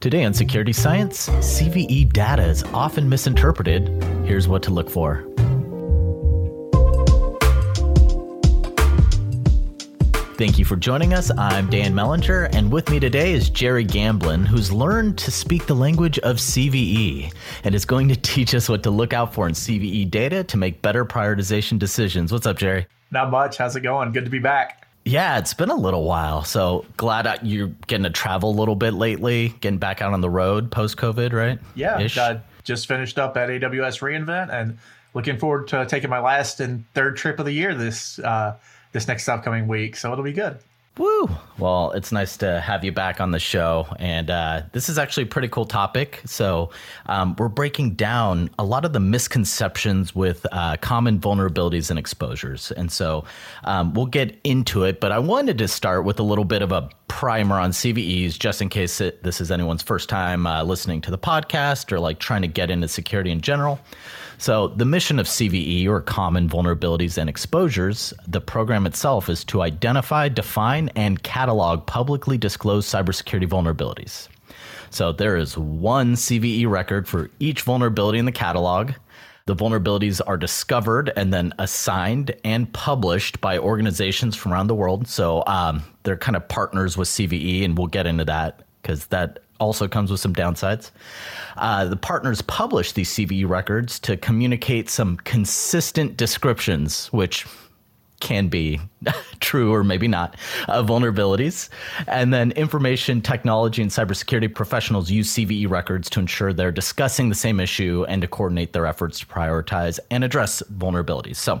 Today on Security Science, CVE data is often misinterpreted. Here's what to look for. Thank you for joining us. I'm Dan Mellinger, and with me today is Jerry Gamblin, who's learned to speak the language of CVE and is going to teach us what to look out for in CVE data to make better prioritization decisions. What's up, Jerry? Not much. How's it going? Good to be back. Yeah, it's been a little while. So glad you're getting to travel a little bit lately, getting back out on the road post COVID, right? Yeah, Ish. just finished up at AWS reInvent and looking forward to taking my last and third trip of the year this uh, this next upcoming week. So it'll be good. Woo! Well, it's nice to have you back on the show. And uh, this is actually a pretty cool topic. So, um, we're breaking down a lot of the misconceptions with uh, common vulnerabilities and exposures. And so, um, we'll get into it. But I wanted to start with a little bit of a primer on CVEs, just in case it, this is anyone's first time uh, listening to the podcast or like trying to get into security in general. So, the mission of CVE, or Common Vulnerabilities and Exposures, the program itself is to identify, define, and catalog publicly disclosed cybersecurity vulnerabilities. So, there is one CVE record for each vulnerability in the catalog. The vulnerabilities are discovered and then assigned and published by organizations from around the world. So, um, they're kind of partners with CVE, and we'll get into that because that also comes with some downsides. Uh, the partners publish these CVE records to communicate some consistent descriptions, which can be true or maybe not, vulnerabilities. And then information technology and cybersecurity professionals use CVE records to ensure they're discussing the same issue and to coordinate their efforts to prioritize and address vulnerabilities. So,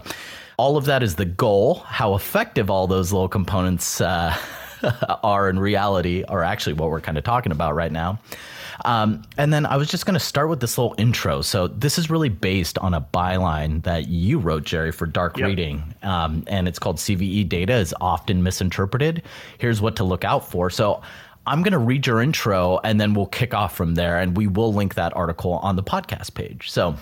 all of that is the goal. How effective all those little components uh, are in reality are actually what we're kind of talking about right now. Um, and then I was just going to start with this little intro. So this is really based on a byline that you wrote, Jerry, for Dark yep. Reading, um, and it's called CVE data is often misinterpreted. Here's what to look out for. So I'm going to read your intro, and then we'll kick off from there, and we will link that article on the podcast page. So.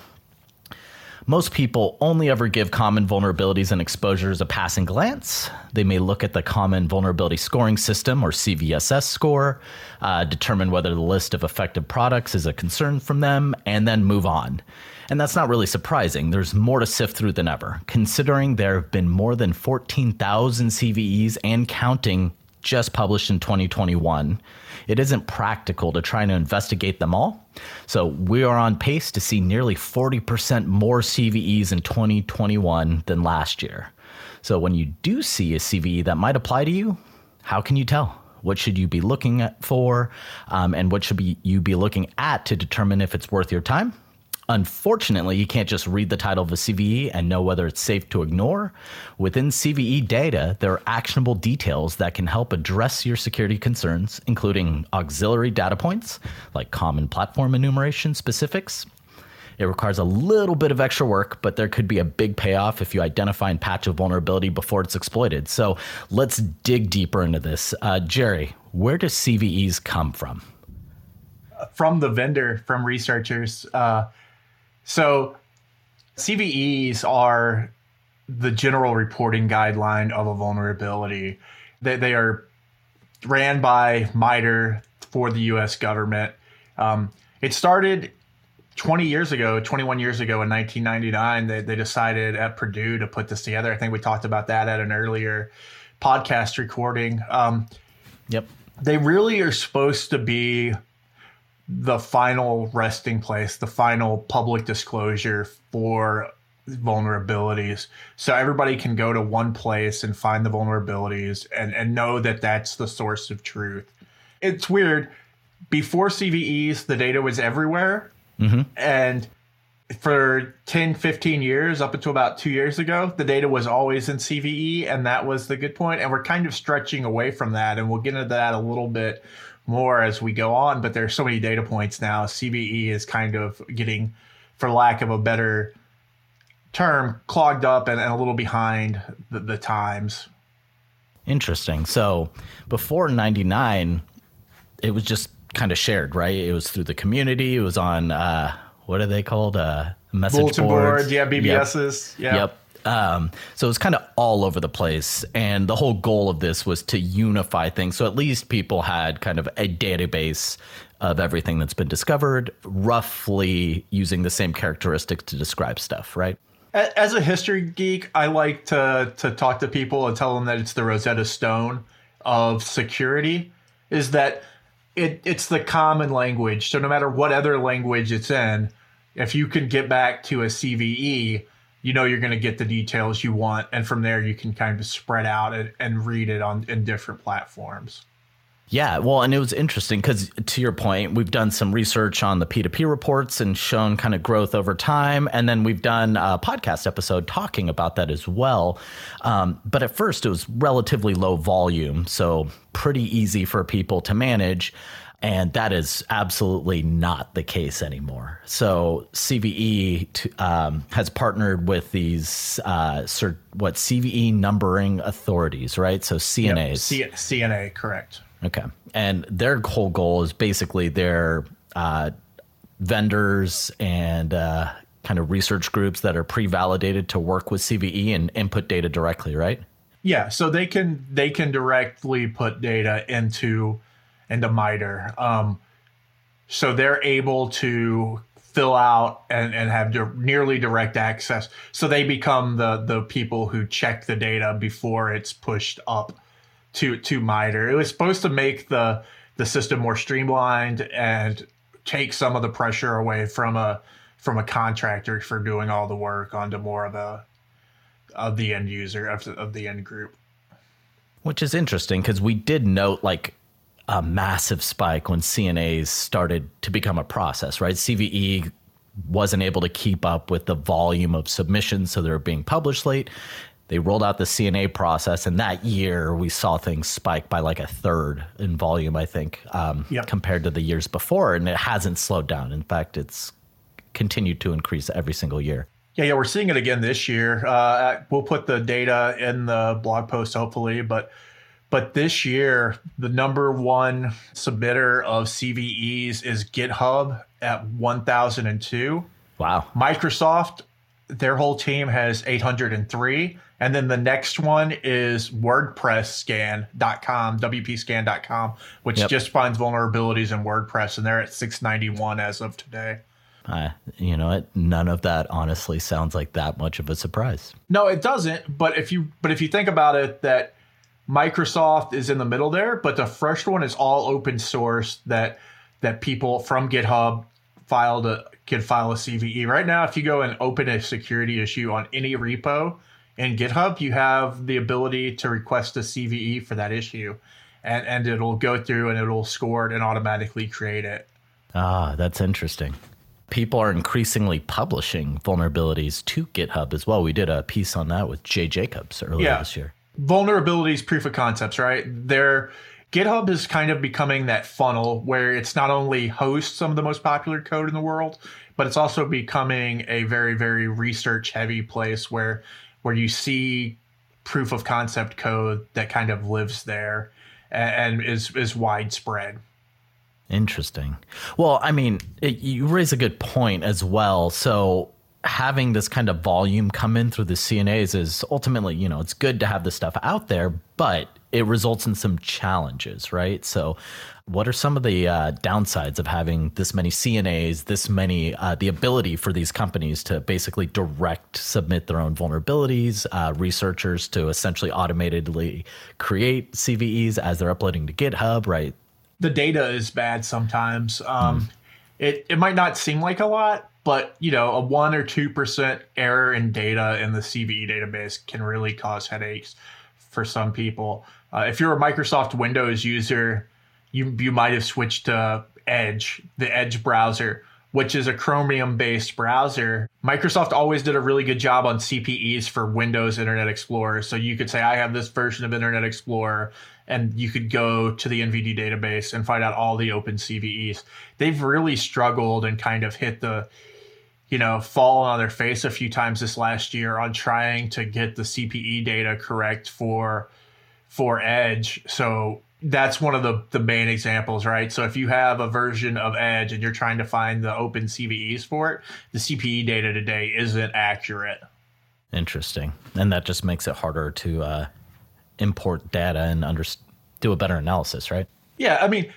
Most people only ever give common vulnerabilities and exposures a passing glance. They may look at the Common Vulnerability Scoring System or CVSS score, uh, determine whether the list of affected products is a concern from them, and then move on. And that's not really surprising. There's more to sift through than ever, considering there have been more than 14,000 CVEs and counting just published in 2021 it isn't practical to try to investigate them all. So we are on pace to see nearly 40% more CVEs in 2021 than last year. So when you do see a CVE that might apply to you, how can you tell? What should you be looking for? Um, and what should be, you be looking at to determine if it's worth your time? Unfortunately, you can't just read the title of a CVE and know whether it's safe to ignore. Within CVE data, there are actionable details that can help address your security concerns, including auxiliary data points like common platform enumeration specifics. It requires a little bit of extra work, but there could be a big payoff if you identify and patch a vulnerability before it's exploited. So let's dig deeper into this. Uh, Jerry, where do CVEs come from? From the vendor, from researchers. Uh, so CVEs are the general reporting guideline of a vulnerability. They, they are ran by MITRE for the US government. Um, it started 20 years ago, 21 years ago in 1999. They, they decided at Purdue to put this together. I think we talked about that at an earlier podcast recording. Um, yep. They really are supposed to be the final resting place, the final public disclosure for vulnerabilities. So everybody can go to one place and find the vulnerabilities and, and know that that's the source of truth. It's weird. Before CVEs, the data was everywhere. Mm-hmm. And for 10, 15 years, up until about two years ago, the data was always in CVE, and that was the good point. And we're kind of stretching away from that, and we'll get into that a little bit more as we go on, but there's so many data points now. CVE is kind of getting, for lack of a better term, clogged up and, and a little behind the, the times. Interesting. So before 99, it was just kind of shared, right? It was through the community. It was on, uh, what are they called? Uh, message Bulletin boards. board. Yeah, BBSs. Yep. Yeah. Yep. Um, so was kind of all over the place. And the whole goal of this was to unify things. So at least people had kind of a database of everything that's been discovered, roughly using the same characteristics to describe stuff, right? As a history geek, I like to to talk to people and tell them that it's the Rosetta Stone of security. Is that it, it's the common language. So no matter what other language it's in, if you can get back to a CVE, you know you're going to get the details you want, and from there you can kind of spread out and, and read it on in different platforms. Yeah, well, and it was interesting because to your point, we've done some research on the P2P reports and shown kind of growth over time. And then we've done a podcast episode talking about that as well. Um, but at first, it was relatively low volume, so pretty easy for people to manage. And that is absolutely not the case anymore. So CVE to, um, has partnered with these uh, cert, what CVE numbering authorities, right? So CNAs. Yep. C- CNA, correct. Okay. And their whole goal is basically their uh, vendors and uh, kind of research groups that are pre-validated to work with CVE and input data directly, right? Yeah, so they can they can directly put data into into MITRE. Um, so they're able to fill out and, and have di- nearly direct access. So they become the the people who check the data before it's pushed up to to MITRE. It was supposed to make the the system more streamlined and take some of the pressure away from a from a contractor for doing all the work onto more of a of the end user of the, of the end group. Which is interesting because we did note like a massive spike when CNAs started to become a process, right? CVE wasn't able to keep up with the volume of submissions, so they were being published late they rolled out the CNA process, and that year we saw things spike by like a third in volume, I think, um, yep. compared to the years before, and it hasn't slowed down. In fact, it's continued to increase every single year. Yeah, yeah, we're seeing it again this year. Uh, we'll put the data in the blog post, hopefully, but but this year the number one submitter of CVEs is GitHub at 1,002. Wow. Microsoft, their whole team has 803 and then the next one is WordPressScan.com, WPScan.com, which yep. just finds vulnerabilities in WordPress, and they're at 691 as of today. Uh, you know what? None of that honestly sounds like that much of a surprise. No, it doesn't. But if you but if you think about it, that Microsoft is in the middle there, but the first one is all open source that that people from GitHub filed a can file a CVE. Right now, if you go and open a security issue on any repo, in GitHub, you have the ability to request a CVE for that issue, and and it'll go through and it'll score it and automatically create it. Ah, that's interesting. People are increasingly publishing vulnerabilities to GitHub as well. We did a piece on that with Jay Jacobs earlier yeah. this year. Vulnerabilities, proof of concepts, right? They're GitHub is kind of becoming that funnel where it's not only hosts some of the most popular code in the world, but it's also becoming a very, very research heavy place where where you see proof of concept code that kind of lives there and, is is widespread. Interesting. Well, I mean, it, you raise a good point as well. So having this kind of volume come in through the CNAs is ultimately, you know, it's good to have this stuff out there, but it results in some challenges, right? So what are some of the uh, downsides of having this many CNAs, this many, uh, the ability for these companies to basically direct submit their own vulnerabilities, uh, researchers to essentially automatically create CVEs as they're uploading to GitHub, right? The data is bad sometimes. Um, mm. It it might not seem like a lot, but you know, a one or two percent error in data in the CVE database can really cause headaches for some people. Uh, if you're a Microsoft Windows user you you might have switched to Edge, the Edge browser, which is a Chromium based browser. Microsoft always did a really good job on CPEs for Windows Internet Explorer. So you could say, I have this version of Internet Explorer, and you could go to the NVD database and find out all the open CVEs. They've really struggled and kind of hit the, you know, fallen on their face a few times this last year on trying to get the CPE data correct for for Edge. So that's one of the the main examples, right? So if you have a version of Edge and you're trying to find the open CVEs for it, the CPE data today isn't accurate. Interesting, and that just makes it harder to uh, import data and under, do a better analysis, right? Yeah, I mean,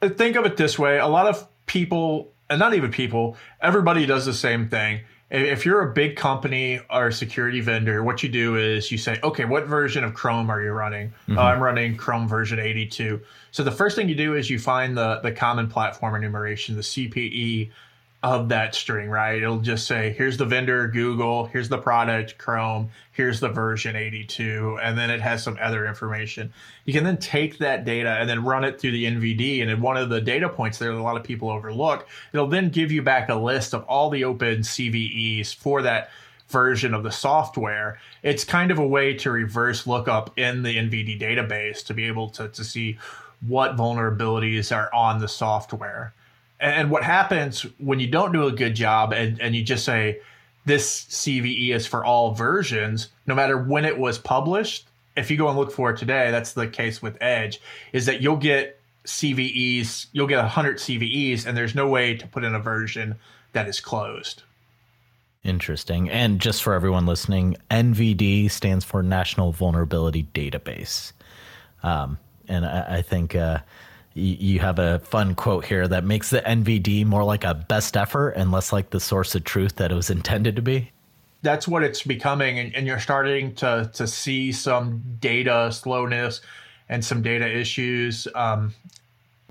think of it this way: a lot of people, and not even people, everybody does the same thing. If you're a big company or a security vendor, what you do is you say, okay, what version of Chrome are you running? Mm-hmm. I'm running Chrome version 82. So the first thing you do is you find the the common platform enumeration, the CPE of that string, right? It'll just say, here's the vendor, Google, here's the product, Chrome, here's the version 82, and then it has some other information. You can then take that data and then run it through the NVD. And in one of the data points there that a lot of people overlook, it'll then give you back a list of all the open CVEs for that version of the software. It's kind of a way to reverse lookup in the NVD database to be able to, to see what vulnerabilities are on the software. And what happens when you don't do a good job and, and you just say, this CVE is for all versions, no matter when it was published, if you go and look for it today, that's the case with Edge, is that you'll get CVEs, you'll get 100 CVEs, and there's no way to put in a version that is closed. Interesting. And just for everyone listening, NVD stands for National Vulnerability Database. Um, and I, I think uh, you have a fun quote here that makes the NVD more like a best effort and less like the source of truth that it was intended to be. That's what it's becoming, and, and you're starting to to see some data slowness and some data issues. Um,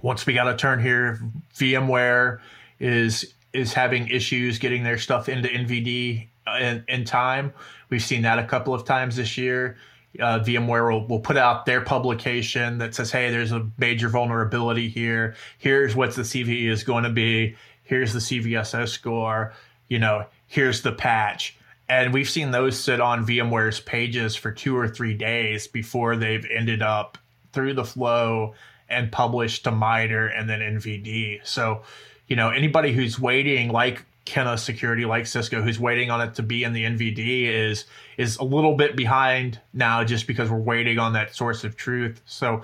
once we got a turn here, VMware is is having issues getting their stuff into NVD in, in time. We've seen that a couple of times this year uh, VMware will, will put out their publication that says, hey, there's a major vulnerability here. Here's what the CVE is going to be. Here's the CVSS score. You know, here's the patch. And we've seen those sit on VMware's pages for two or three days before they've ended up through the flow and published to MITRE and then NVD. So, you know, anybody who's waiting, like Kenna Security, like Cisco, who's waiting on it to be in the NVD, is is a little bit behind now, just because we're waiting on that source of truth. So,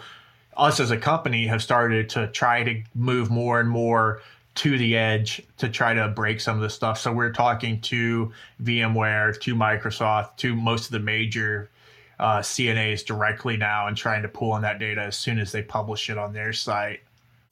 us as a company have started to try to move more and more to the edge to try to break some of this stuff. So we're talking to VMware, to Microsoft, to most of the major uh, CNAs directly now, and trying to pull on that data as soon as they publish it on their site.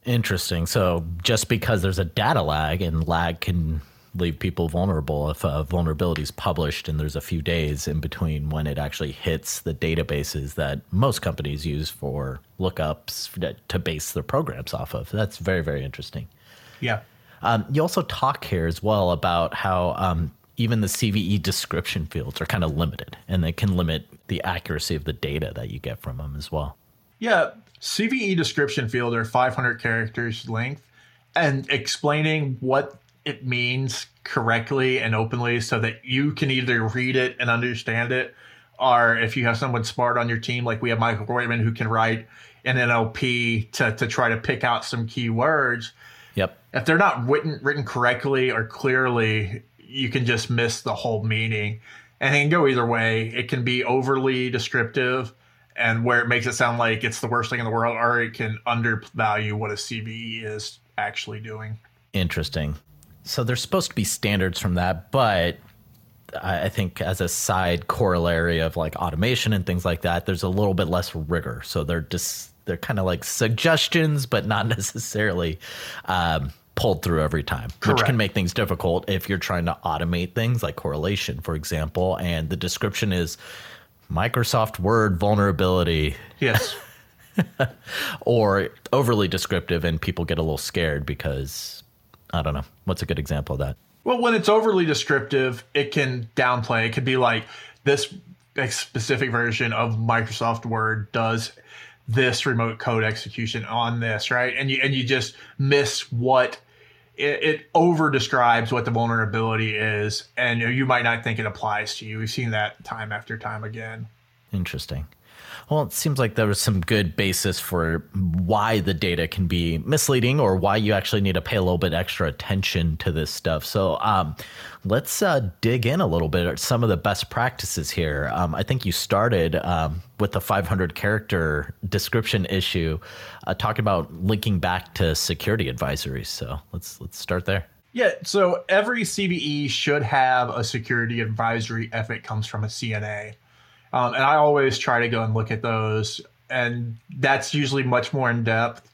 Interesting. So just because there's a data lag and lag can leave people vulnerable if a vulnerability is published and there's a few days in between when it actually hits the databases that most companies use for lookups to base their programs off of. That's very, very interesting. Yeah. Um, you also talk here as well about how um, even the CVE description fields are kind of limited and they can limit the accuracy of the data that you get from them as well. Yeah. CVE description field are 500 characters length and explaining what it means correctly and openly so that you can either read it and understand it or if you have someone smart on your team like we have michael Roytman who can write an nlp to, to try to pick out some key words. Yep. If they're not written written correctly or clearly you can just miss the whole meaning. And it can go either way. It can be overly descriptive and where it makes it sound like it's the worst thing in the world or it can undervalue what a cve is actually doing. Interesting so there's supposed to be standards from that, but I think as a side corollary of like automation and things like that, there's a little bit less rigor. So they're just they're kind of like suggestions, but not necessarily um, pulled through every time, Correct. which can make things difficult if you're trying to automate things like correlation, for example. And the description is Microsoft Word vulnerability. Yes. or overly descriptive, and people get a little scared because I don't know. What's a good example of that? Well, when it's overly descriptive, it can downplay. It could be like this specific version of Microsoft Word does this remote code execution on this, right? And you and you just miss what it, it over describes what the vulnerability is, and you, might not think it applies to you. We've seen that time after time again. Interesting. Well, it seems like there was some good basis for why the data can be misleading or why you actually need to pay a little bit extra attention to this stuff. So um, let's uh, dig in a little bit at some of the best practices here. Um, I think you started um, with the 500 character description issue, uh, talking about linking back to security advisories. So let's let's start there. Yeah, so every CVE should have a security advisory if it comes from a CNA. Um, and I always try to go and look at those, and that's usually much more in depth.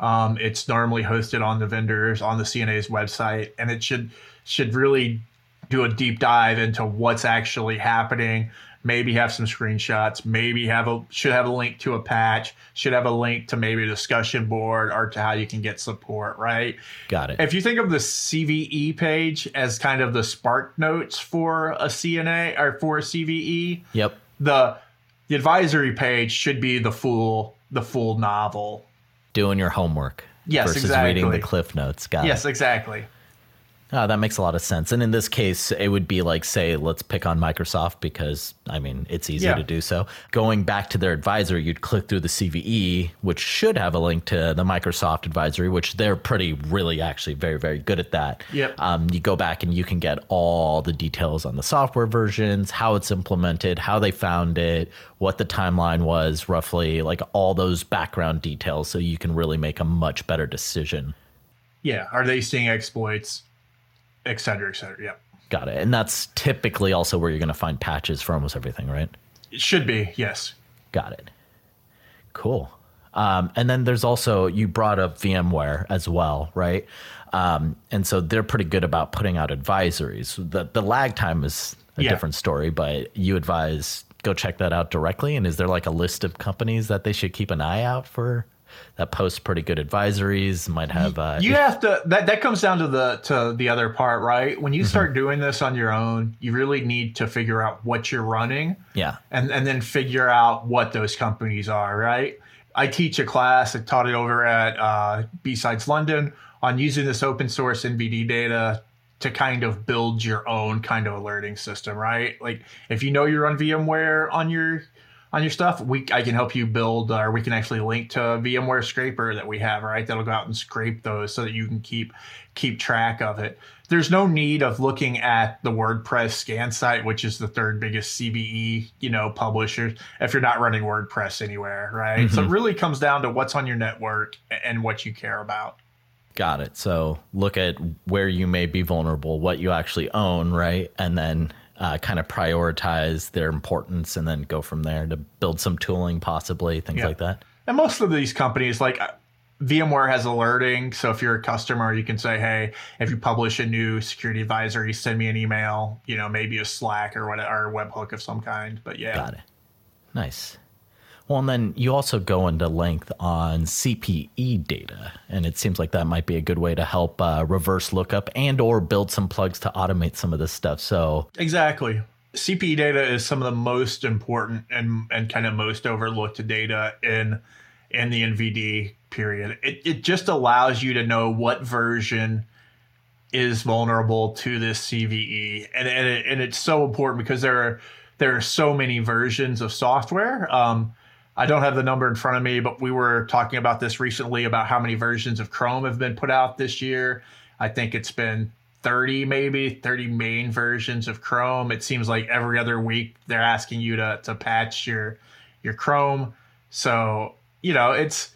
Um, it's normally hosted on the vendors on the CNA's website, and it should should really do a deep dive into what's actually happening. Maybe have some screenshots. Maybe have a should have a link to a patch. Should have a link to maybe a discussion board or to how you can get support. Right. Got it. If you think of the CVE page as kind of the spark notes for a CNA or for a CVE, yep. The the advisory page should be the full the full novel doing your homework yes, versus exactly. reading the cliff notes. Got yes, it. exactly. Oh, that makes a lot of sense. And in this case, it would be like, say, let's pick on Microsoft because, I mean, it's easy Yeah. to do so. Going back to their advisory, you'd click through the CVE, which should have a link to the Microsoft advisory, which they're pretty, really, actually very, very good at that. Yep. Um, you go back and you can get all the details on the software versions, how it's implemented, how they found it, what the timeline was, roughly, like all those background details, so you can really make a much better decision. Yeah. Are they seeing exploits, et cetera, et cetera? Yeah. Got it. And that's typically also where you're going to find patches for almost everything, right? It should be. Yes. Got it. Cool. Um, and then there's also, you brought up VMware as well, right? Um, and so they're pretty good about putting out advisories. The, the lag time is a Yeah. different story, but you advise go check that out directly. And is there like a list of companies that they should keep an eye out for that post pretty good advisories? Might have, uh, you have to that that comes down to the to the other part right? When you start doing this on your own you really need to figure out what you're running yeah, and and then figure out what those companies are right? I teach a class i taught it over at uh, BSides London on using this open source nvd data to kind of build your own kind of alerting system right? Like if you know you run vmware on your on your stuff, we I can help you build, or we can actually link to a VMware scraper that we have, right? That'll go out and scrape those so that you can keep keep track of it. There's no need of looking at the WordPress scan site, which is the third biggest CVE, you know, publisher, if you're not running WordPress anywhere, right? So it mm-hmm. really comes down to what's on your network and what you care about. Got it. So look at where you may be vulnerable, what you actually own, right? And then uh, kind of prioritize their importance and then go from there to build some tooling, possibly, things Yeah. like that. And most of these companies, like uh, VMware has alerting. So if you're a customer, you can say, hey, if you publish a new security advisory, send me an email, you know, maybe a Slack or what or a webhook of some kind. But yeah. Got it. Nice. Well, and then you also go into length on CPE data, and it seems like that might be a good way to help uh, reverse lookup and or build some plugs to automate some of this stuff. So Exactly. CPE data is some of the most important and and kind of most overlooked data in in the NVD period. It it just allows you to know what version is vulnerable to this CVE, and and, it, and it's so important because there are there are so many versions of software. Um, I don't have the number in front of me, but we were talking about this recently about how many versions of Chrome have been put out this year. I think it's been 30 maybe 30 main versions of chrome it seems like every other week they're asking you to to patch your your chrome so you know it's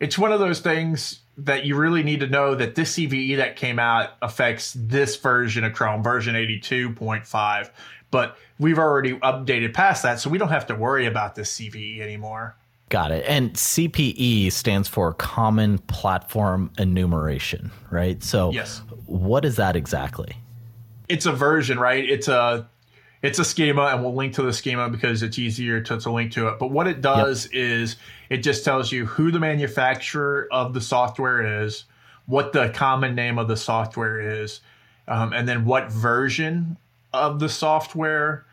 it's one of those things that you really need to know that this cve that came out affects this version of chrome version 82.5 but we've already updated past that so we don't have to worry about this cve anymore Got it. And CPE stands for Common Platform Enumeration, right? So, Yes. what is that exactly? it's a version, right? It's a it's a schema, and we'll link to the schema because it's easier to, to link to it. But what it does is it just tells you who the manufacturer of the software is, what the common name of the software is, um, and then what version of the software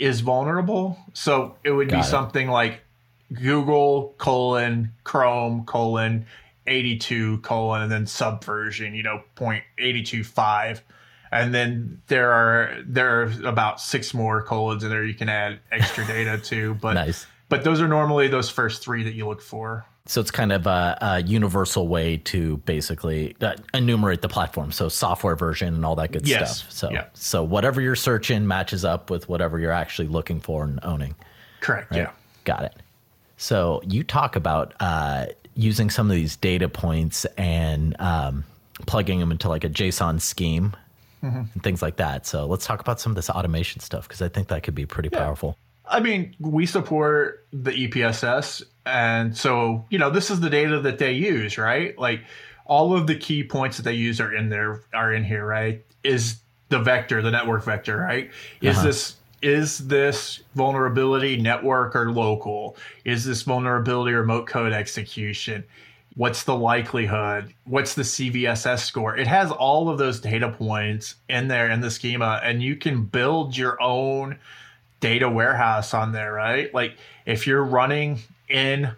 is vulnerable. So it would Got be it. something like Google colon Chrome colon 82 colon and then subversion, you know, point 82.5. And then there are there are about six more colons in there you can add extra data to. But Nice. but those are normally those first three that you look for. So it's kind of a, a universal way to basically uh, enumerate the platform. So software version and all that good Yes. stuff. So Yeah. so whatever you're searching matches up with whatever you're actually looking for and owning. Correct. Yeah. Got it. So you talk about uh, using some of these data points and um, plugging them into like a JSON scheme Mm-hmm. and things like that. So let's talk about some of this automation stuff because I think that could be pretty powerful. I mean, we support the EPSS, and so you know this is the data that they use, right? Like all of the key points that they use are in there, are in here, right? Is the vector, the network vector, right? Is uh-huh. this is this vulnerability network or local? Is this vulnerability remote code execution? What's the likelihood? What's the CVSS score? It has all of those data points in there in the schema, and you can build your own data warehouse on there, right? Like if you're running in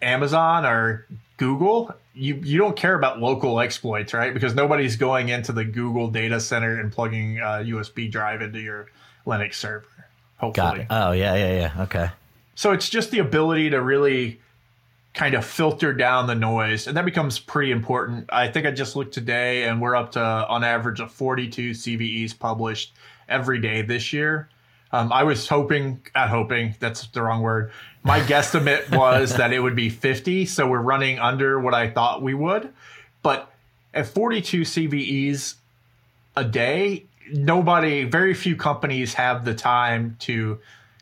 Amazon or Google, you you don't care about local exploits, right? Because nobody's going into the Google data center and plugging a USB drive into your Linux server. Hopefully. Oh yeah, yeah, yeah. Okay. So it's just the ability to really kind of filter down the noise, and that becomes pretty important. I think I just looked today, and we're up to on average of 42 CVEs published every day this year. Um, I was hoping, at hoping, that's the wrong word. My guesstimate was that it would be 50. So we're running under what I thought we would. But at 42 CVEs a day, nobody, very few companies have the time to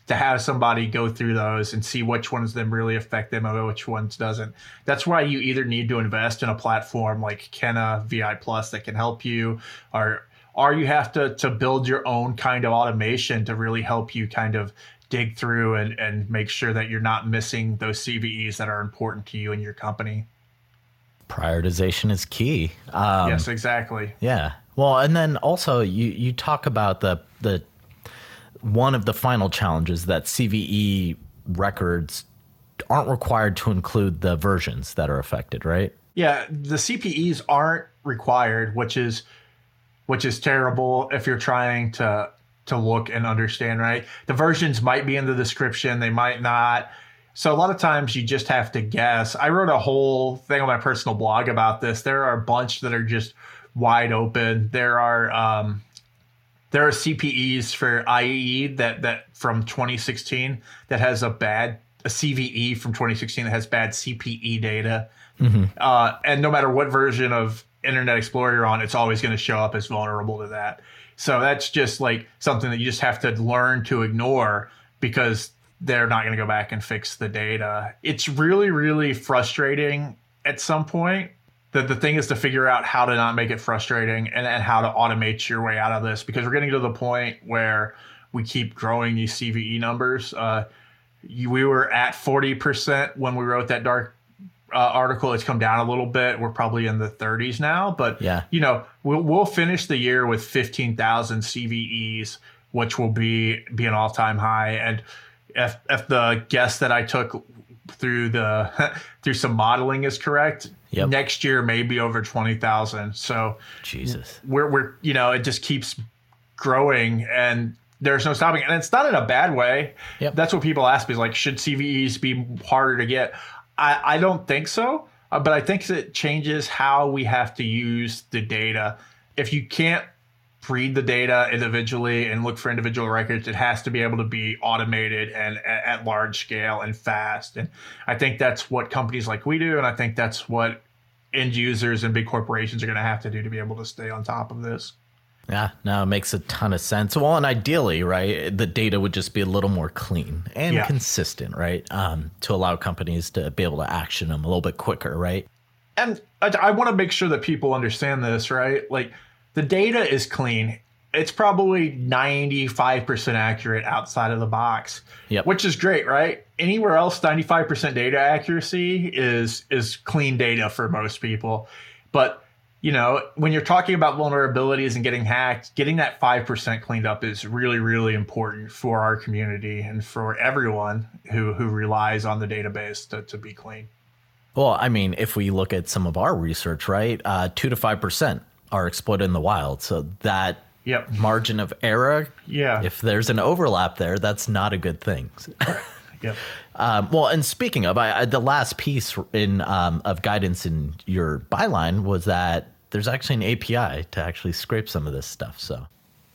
to have somebody go through those and see which ones them really affect them and which ones doesn't. That's why you either need to invest in a platform like Kenna VI Plus that can help you, or or you have to to build your own kind of automation to really help you kind of dig through and, and make sure that you're not missing those CVEs that are important to you and your company. Prioritization is key. Um, yes, exactly. Yeah. Well, and then also you you talk about the the one of the final challenges that CVE records aren't required to include the versions that are affected, right? Yeah, the CPEs aren't required, which is which is terrible if you're trying to to look and understand, right? The versions might be in the description, they might not. So a lot of times you just have to guess. I wrote a whole thing on my personal blog about this. There are a bunch that are just wide open. There are um, there are CPEs for IEE that that from 2016 that has a bad a CVE from 2016 that has bad CPE data. Mm-hmm. Uh, and no matter what version of Internet Explorer you're on, it's always going to show up as vulnerable to that. So that's just like something that you just have to learn to ignore because they're not going to go back and fix the data. It's really, really frustrating at some point. That the thing is to figure out how to not make it frustrating and, and how to automate your way out of this because we're getting to the point where we keep growing these CVE numbers. Uh, we were at 40% when we wrote that dark uh, article. It's come down a little bit. We're probably in the 30s now, but yeah, you know, we'll, we'll finish the year with 15,000 CVEs, which will be be an all time high. And if if the guess that I took through the through some modeling is correct, yep. next year maybe over 20,000. So Jesus, we're we're you know, it just keeps growing and there's no stopping and it's not in a bad way yep. that's what people ask me is like should cve's be harder to get I, I don't think so, uh, but I think it changes how we have to use the data. If you can't read the data individually and look for individual records, it has to be able to be automated and at, large scale and fast. And I think that's what companies like we do, and I think that's what end users and big corporations are going to have to do to be able to stay on top of this. Yeah, no, it makes a ton of sense. Well, and ideally, right, the data would just be a little more clean and yeah. consistent, right, um, to allow companies to be able to action them a little bit quicker, right? And I, I want to make sure that people understand this, right? Like the data is clean. It's probably 95% accurate outside of the box, yep. which is great, right? Anywhere else, 95% data accuracy is is clean data for most people. But you know, when you're talking about vulnerabilities and getting hacked, getting that 5% cleaned up is really, really important for our community and for everyone who, who relies on the database to, to be clean. Well, I mean, if we look at some of our research, right, uh, 2 to 5% are exploited in the wild. So that yep. margin of error, yeah. if there's an overlap there, that's not a good thing. yep. Um, well, and speaking of, I, I, the last piece in um, of guidance in your byline was that there's actually an API to actually scrape some of this stuff. So,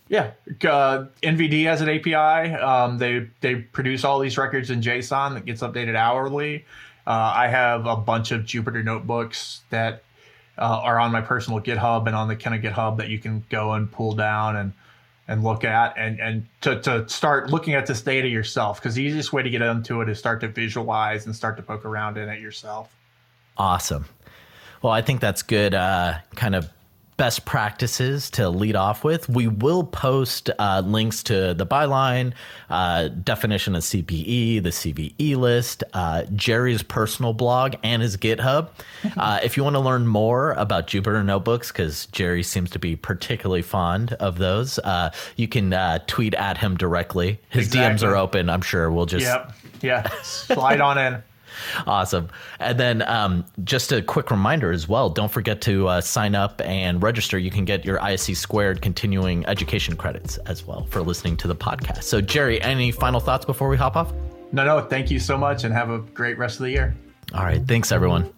yeah, uh, NVD has an API. Um, they they produce all these records in JSON that gets updated hourly. Uh, I have a bunch of Jupyter notebooks that uh, are on my personal GitHub and on the Kenna GitHub that you can go and pull down and and look at and and to, to start looking at this data yourself. Because the easiest way to get into it is start to visualize and start to poke around in it yourself. Awesome. Well i think that's good uh, kind of best practices to lead off with. We will post uh, links to the byline, uh, definition of CPE, the CVE list, uh, Jerry's personal blog, and his GitHub. Uh, if you want to learn more about Jupyter Notebooks, because Jerry seems to be particularly fond of those, uh, you can uh, tweet at him directly. His exactly. DMs are open. I'm sure we'll just. Yep. Yeah. Slide on in. Awesome. And then um, just a quick reminder as well don't forget to uh, sign up and register. You can get your ISC squared continuing education credits as well for listening to the podcast. So, Jerry, any final thoughts before we hop off? No, no. Thank you so much and have a great rest of the year. All right. Thanks, everyone.